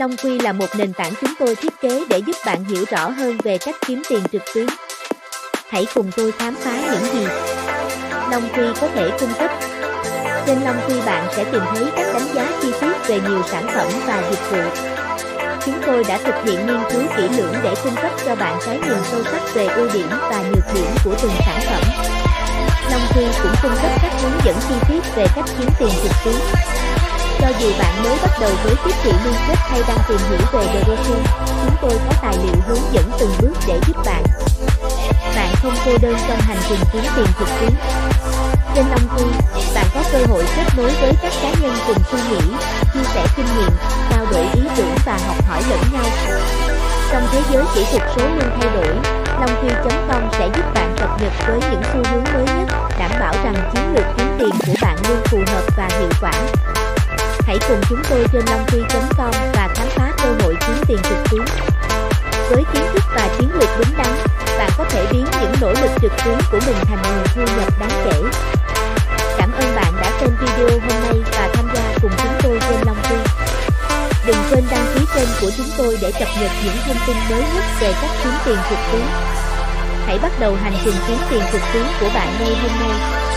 Long Quy là một nền tảng chúng tôi thiết kế để giúp bạn hiểu rõ hơn về cách kiếm tiền trực tuyến. Hãy cùng tôi khám phá những gì Long Quy có thể cung cấp. Trên Long Quy bạn sẽ tìm thấy các đánh giá chi tiết về nhiều sản phẩm và dịch vụ. Chúng tôi đã thực hiện nghiên cứu kỹ lưỡng để cung cấp cho bạn cái nhìn sâu sắc về ưu điểm và nhược điểm của từng sản phẩm. Long Quy cũng cung cấp các hướng dẫn chi tiết về cách kiếm tiền trực tuyến. Cho dù bạn mới bắt đầu với tiếp thị liên kết hay đang tìm hiểu về Dropshipping, chúng tôi có tài liệu hướng dẫn từng bước để giúp bạn. Bạn không cô đơn trong hành trình kiếm tiền trực tuyến. Trên Long Quy, bạn có cơ hội kết nối với các cá nhân cùng suy nghĩ, chia sẻ kinh nghiệm, trao đổi ý tưởng và học hỏi lẫn nhau. Trong thế giới kỹ thuật số luôn thay đổi, longqui.com sẽ giúp bạn cập nhật với những xu hướng mới nhất, đảm bảo rằng chiến lược kiếm tiền của bạn luôn phù hợp và hiệu quả. Hãy cùng chúng tôi trên longqui.com và khám phá cơ hội kiếm tiền trực tuyến. Với kiến thức và chiến lược đúng đắn, bạn có thể biến những nỗ lực trực tuyến của mình thành nguồn thu nhập đáng kể. Cảm ơn bạn đã xem video hôm nay và tham gia cùng chúng tôi trên Long Quy. Đừng quên đăng ký kênh của chúng tôi để cập nhật những thông tin mới nhất về cách kiếm tiền trực tuyến. Hãy bắt đầu hành trình kiếm tiền trực tuyến của bạn ngay hôm nay.